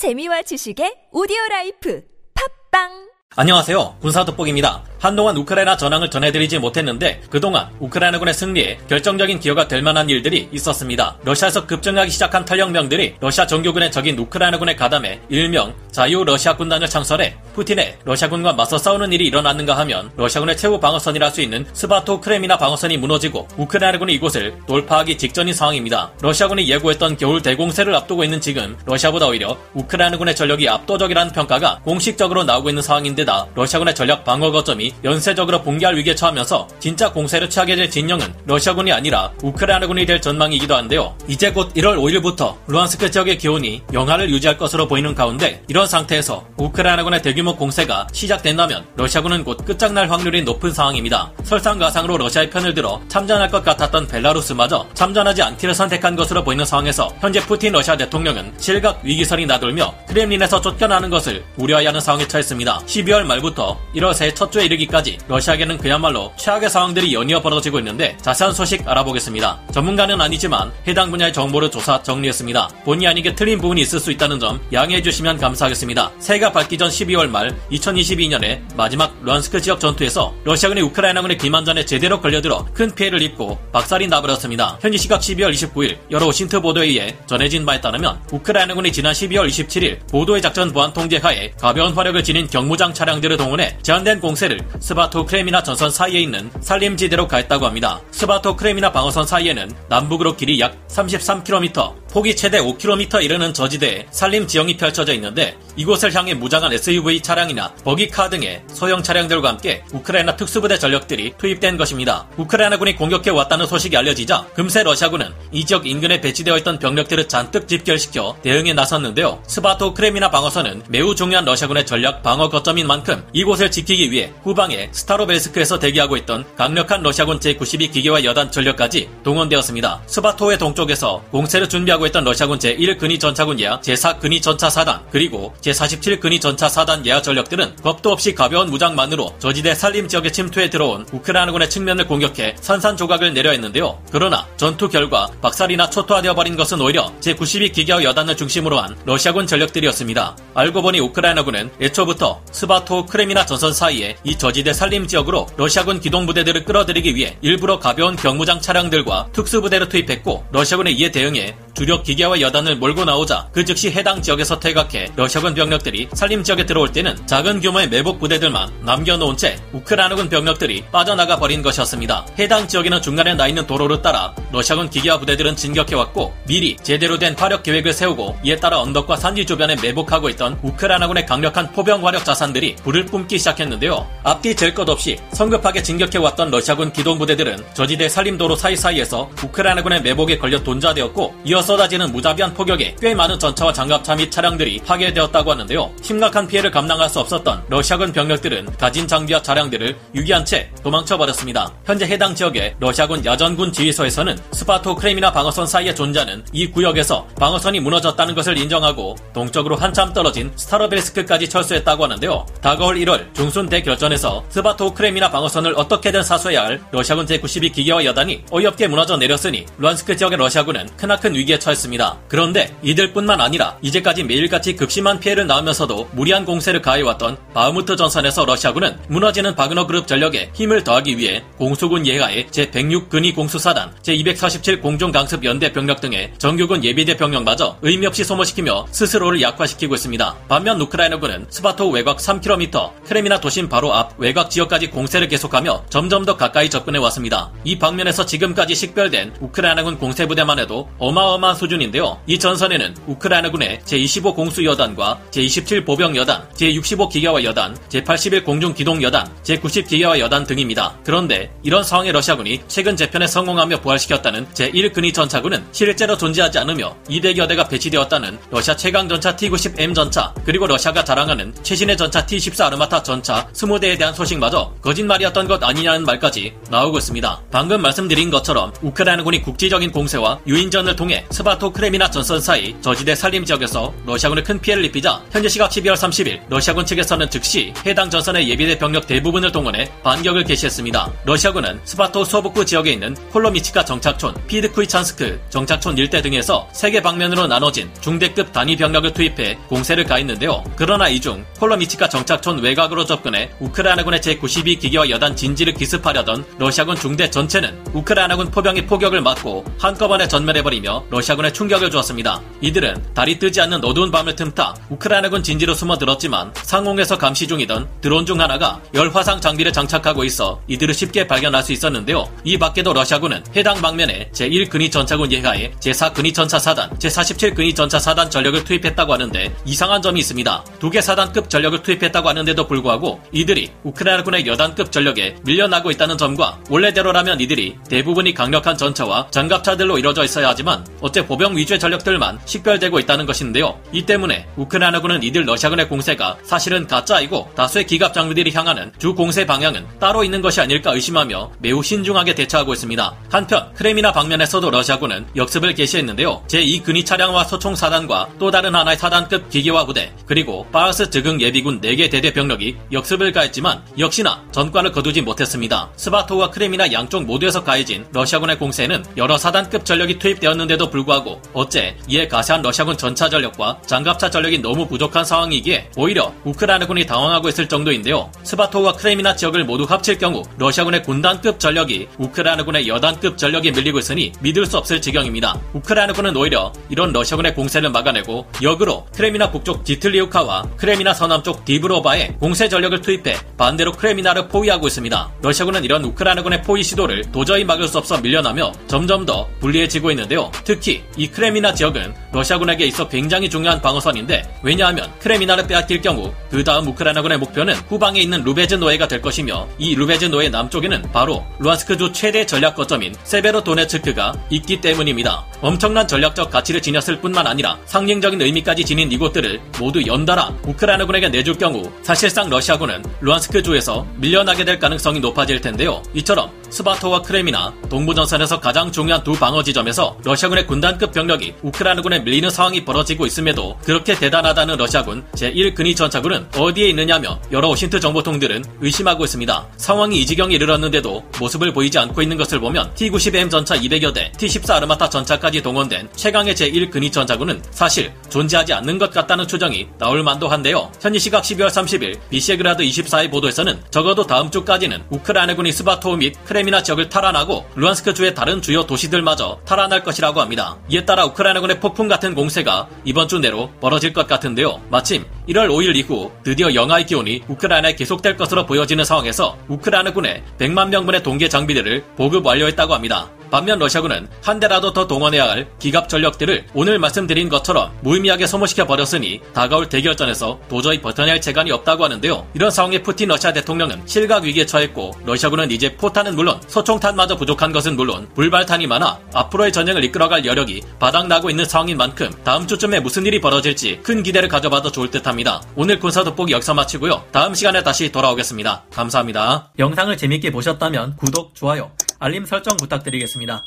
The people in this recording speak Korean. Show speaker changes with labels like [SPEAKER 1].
[SPEAKER 1] 재미와 지식의 오디오 라이프 팟빵
[SPEAKER 2] 안녕하세요. 군사 돋보기입니다. 한동안 우크라이나 전황을 전해드리지 못했는데 그동안 우크라이나군의 승리에 결정적인 기여가 될 만한 일들이 있었습니다. 러시아에서 급증하기 시작한 탈영병들이 러시아 정규군의 적인 우크라이나군에 가담해 일명 자유 러시아 군단을 창설해 푸틴의 러시아군과 맞서 싸우는 일이 일어났는가 하면 러시아군의 최후 방어선이라 할 수 있는 스바토 크레미나 방어선이 무너지고 우크라이나군이 이곳을 돌파하기 직전인 상황입니다. 러시아군이 예고했던 겨울 대공세를 앞두고 있는 지금 러시아보다 오히려 우크라이나군의 전력이 압도적이라는 평가가 공식적으로 나오고 있는 상황인데다 러시아군의 전략 방어 거점이 연쇄적으로 붕괴할 위기에 처하면서 진짜 공세를 취하게 될 진영은 러시아군이 아니라 우크라이나군이 될 전망이기도 한데요. 이제 곧 1월 5일부터 루안스크 지역의 기온이 영하를 유지할 것으로 보이는 가운데 이런 상태에서 우크라이나군의 대규 모 공세가 시작된다면 러시아군은 곧 끝장날 확률이 높은 상황입니다. 설상가상으로 러시아의 편을 들어 참전할 것 같았던 벨라루스마저 참전하지 않기를 선택한 것으로 보이는 상황에서 현재 푸틴 러시아 대통령은 실각 위기설이 나돌며 크렘린에서 쫓겨나는 것을 우려해야 하는 상황에 처했습니다. 12월 말부터 1월 새해 첫 주에 이르기까지 러시아에게는 그야말로 최악의 상황들이 연이어 벌어지고 있는데 자세한 소식 알아보겠습니다. 전문가는 아니지만 해당 분야의 정보를 조사 정리했습니다. 본의 아니게 틀린 부분이 있을 수 있다는 점 양해해 주시면 감사하겠습니다. 새해가 밝기 전 12월 말 2022년에 마지막 루안스크 지역 전투에서 러시아군이 우크라이나군의 기만전에 제대로 걸려들어 큰 피해를 입고 박살이 나버렸습니다. 현지 시각 12월 29일 여러 OSINT 보도에 의해 전해진 바에 따르면 우크라이나군이 지난 12월 27일 고도의 작전 보안 통제 하에 가벼운 화력을 지닌 경무장 차량들을 동원해 제한된 공세를 스바토 크레미나 전선 사이에 있는 산림지대로 가했다고 합니다. 스바토 크레미나 방어선 사이에는 남북으로 길이 약 33km, 폭이 최대 5km 이르는 저지대에 산림 지형이 펼쳐져 있는데 이곳을 향해 무장한 SUV 차량이나 버기카 등의 소형 차량들과 함께 우크라이나 특수부대 전력들이 투입된 것입니다. 우크라이나군이 공격해 왔다는 소식이 알려지자 금세 러시아군은 이 지역 인근에 배치되어 있던 병력들을 잔뜩 집결시켜 대응에 나섰는데요. 스바토 크레미나 방어선은 매우 중요한 러시아군의 전략 방어 거점인 만큼 이곳을 지키기 위해 후방에 스타로벨스크에서 대기하고 있던 강력한 러시아군 제92 기계화 여단 전력까지 동원되었습니다. 스바토의 동쪽에서 공세를 준비하고 있던 러시아군 제1근위 전차군 예하 제4근위 전차 사단 그리고 제47근위 전차 사단 예하 전력들은 겁도 없이 가벼운 무장만으로 저지대 산림 지역에 침투해 들어온 우크라이나군의 측면을 공격해 산산조각을 내려 했는데요. 그러나 전투 결과 박살이나 초토화되어 버린 것은 오히려 제92 기계화 여단을 중심으로 한 러시아군 전력들이었습니다. 알고 보니 우크라이나군은 애초부터 스바토 크레미나 전선 사이에 이 저지대 산림 지역으로 러시아군 기동 부대들을 끌어들이기 위해 일부러 가벼운 경무장 차량들과 특수부대를 투입했고 러시아군의 이에 대응해 주력 기계화 여단을 몰고 나오자 그 즉시 해당 지역에서 퇴각해 러시아군 병력들이 산림 지역에 들어올 때는 작은 규모의 매복 부대들만 남겨놓은 채 우크라이나군 병력들이 빠져나가 버린 것이었습니다. 해당 지역에는 중간에 나 있는 도로를 따라 러시아군 기계화 부대들은 진격해왔고 미리 제대로 된 화력 계획을 세우고 이에 따라 언덕과 산지 주변에 매복하고 있던 우크라이나군의 강력한 포병 화력 자산들이 불을 뿜기 시작했는데요. 앞뒤 잴것 없이 성급하게 진격해왔던 러시아군 기동 부대들은 저지대 산림도로 사이사이에서 우크라이나군의 매복에 걸려 돈좌되었고 이어 쏟아지는 무자비한 폭격에 꽤 많은 전차와 장갑차 및 차량들이 파괴되었다고 하는데요. 심각한 피해를 감당할 수 없었던 러시아군 병력들은 가진 장비와 차량들을 유기한 채 도망쳐버렸습니다. 현재 해당 지역의 러시아군 야전군 지휘소에서는 스바토 크레미나 방어선 사이에 존재하는 이 구역에서 방어선이 무너졌다는 것을 인정하고 동쪽으로 한참 떨어진 스타로벨스크까지 철수했다고 하는데요. 다가올 1월 중순 대결전에서 스바토 크레미나 방어선을 어떻게든 사수해야 할 러시아군 제92 기계화 여단이 어이없게 무너져 내렸으니 루한스크 지역의 러시아군은 크나큰 위기 에 처했습니다. 그런데 이들뿐만 아니라 이제까지 매일같이 극심한 피해를 낳으면서도 무리한 공세를 가해왔던 바흐무트 전선에서 러시아군은 무너지는 바그너 그룹 전력에 힘을 더하기 위해 공수군 예하의 제106 근위 공수사단, 제247 공중강습 연대 병력 등의 정규군 예비대 병력마저 의미 없이 소모시키며 스스로를 약화시키고 있습니다. 반면 우크라이나군은 스바토 외곽 3km, 크레미나 도심 바로 앞 외곽 지역까지 공세를 계속하며 점점 더 가까이 접근해 왔습니다. 이 방면에서 지금까지 식별된 우크라이나군 공세부대만 해도 어마어마한 수준인데요. 이 전선에는 우크라이나군의 제25 공수 여단과 제27 보병 여단, 제65 기계화 여단, 제81 공중 기동 여단, 제90 기계화 여단 등입니다. 그런데 이런 상황에 러시아군이 최근 재편에 성공하며 부활시켰다는 제1 근위 전차군은 실제로 존재하지 않으며 200여 대가 배치되었다는 러시아 최강 전차 T-90M 전차 그리고 러시아가 자랑하는 최신의 전차 T-14 아르마타 전차 20대에 대한 소식마저 거짓말이었던 것 아니냐는 말까지 나오고 있습니다. 방금 말씀드린 것처럼 우크라이나군이 국지적인 공세와 유인전을 통해 스바토 크레미나 전선 사이 저지대 산림 지역에서 러시아군에 큰 피해를 입히자 현재 시각 12월 30일 러시아군 측에서는 즉시 해당 전선의 예비대 병력 대부분을 동원해 반격을 개시했습니다. 러시아군은 스바토 서북부 지역에 있는 콜로미치카 정착촌, 피드쿠이찬스크 정착촌 일대 등에서 세 개 방면으로 나눠진 중대급 단위 병력을 투입해 공세를 가했는데요. 그러나 이 중 콜로미치카 정착촌 외곽으로 접근해 우크라이나군의 제92 기계화 여단 진지를 기습하려던 러시아군 중대 전체는 우크라이나군 포병의 포격을 맞고 한꺼번에 전멸해버리며 러시아군에 충격을 주었습니다. 이들은 달이 뜨지 않는 어두운 밤을 틈타 우크라이나군 진지로 숨어들었지만 상공에서 감시 중이던 드론 중 하나가 열화상 장비를 장착하고 있어 이들을 쉽게 발견할 수 있었는데요. 이 밖에도 러시아군은 해당 방면에 제1근위 전차군 예하에 제4근위 전차 사단, 제47근위 전차 사단 전력을 투입했다고 하는데 이상한 점이 있습니다. 두 개 사단급 전력을 투입했다고 하는데도 불구하고 이들이 우크라이나군의 여단급 전력에 밀려나고 있다는 점과 원래대로라면 이들이 대부분이 강력한 전차와 장갑차들로 이루어져 있어야 하지만 어째 보병 위주의 전력들만 식별되고 있다는 것인데요. 이 때문에 우크라이나군은 이들 러시아군의 공세가 사실은 가짜이고 다수의 기갑 장비들이 향하는 주 공세 방향은 따로 있는 것이 아닐까 의심하며 매우 신중하게 대처하고 있습니다. 한편 크레미나 방면에서도 러시아군은 역습을 개시했는데요. 제2근위 차량화 소총 사단과 또 다른 하나의 사단급 기계화 부대 그리고 파르스 즉흥 예비군 4개 대대 병력이 역습을 가했지만 역시나 전과를 거두지 못했습니다. 스바토와 크레미나 양쪽 모두에서 가해진 러시아군의 공세에는 여러 사단급 전력이 투입되었는데도 불구하고 어째 이에 가세한 러시아군 전차 전력과 장갑차 전력이 너무 부족한 상황이기에 오히려 우크라이나군이 당황하고 있을 정도인데요. 스바토와 크레미나 지역을 모두 합칠 경우 러시아군의 군단급 전력이 우크라이나군의 여단급 전력에 밀리고 있으니 믿을 수 없을 지경입니다. 우크라이나군은 오히려 이런 러시아군의 공세를 막아내고 역으로 크레미나 북쪽 디틀리우카와 크레미나 서남쪽 디브로바에 공세 전력을 투입해 반대로 크레미나를 포위하고 있습니다. 러시아군은 이런 우크라이나군의 포위 시도를 도저히 막을 수 없어 밀려나며 점점 더 불리해지고 있는데요. 특히 이 크레미나 지역은 러시아군에게 있어 굉장히 중요한 방어선인데 왜냐하면 크레미나를 빼앗길 경우 그 다음 우크라이나군의 목표는 후방에 있는 루베즈노예가 될 것이며 이 루베즈노예 남쪽에는 바로 루안스크주 최대 전략 거점인 세베로도네츠크가 있기 때문입니다. 엄청난 전략적 가치를 지녔을 뿐만 아니라 상징적인 의미까지 지닌 이곳들을 모두 연달아 우크라이나군에게 내줄 경우 사실상 러시아군은 루안스크주에서 밀려나게 될 가능성이 높아질 텐데요. 이처럼 스바토와 크레미나 동부전선에서 가장 중요한 두 방어 지점에서 러시아군의 군단급 병력이 우크라이나군에 밀리는 상황이 벌어지고 있음에도 그렇게 대단하다는 러시아군 제1근위 전차군은 어디에 있느냐며 여러 OSINT 정보통들은 의심하고 있습니다. 상황이 이 지경에 이르렀는데도 모습을 보이지 않고 있는 것을 보면 T-90M 전차 200여 대, T-14 아르마타 전차까지 동원된 최강의 제1근위 전차군은 사실 존재하지 않는 것 같다는 추정이 나올 만도 한데요. 현지 시각 12월 30일 비셰그라드 24의 보도에서는 적어도 다음 주까지는 우크라이나군이 스바토 및 크레미나 지역을 탈환하고 루안스크 주의 다른 주요 도시들마저 탈환할 것이라고 합니다. 이에 따라 우크라이나군의 폭풍 같은 공세가 이번 주 내로 벌어질 것 같은데요. 마침 1월 5일 이후 드디어 영하의 기온이 우크라이나에 계속될 것으로 보여지는 상황에서 우크라이나군의 100만 명분의 동계 장비들을 보급 완료했다고 합니다. 반면 러시아군은 한 대라도 더 동원해야 할 기갑 전력들을 오늘 말씀드린 것처럼 무의미하게 소모시켜 버렸으니 다가올 대결전에서 도저히 버텨낼 재간이 없다고 하는데요. 이런 상황에 푸틴 러시아 대통령은 실각 위기에 처했고 러시아군은 이제 포탄은 물론 소총탄마저 부족한 것은 물론 불발탄이 많아 앞으로의 전쟁을 이끌어갈 여력이 바닥나고 있는 상황인 만큼 다음 주쯤에 무슨 일이 벌어질지 큰 기대를 가져봐도 좋을 듯합니다. 오늘 군사 돋보기 여기서 마치고요. 다음 시간에 다시 돌아오겠습니다. 감사합니다. 영상을 재밌게 보셨다면 구독, 좋아요, 알림 설정 부탁드리겠습니다.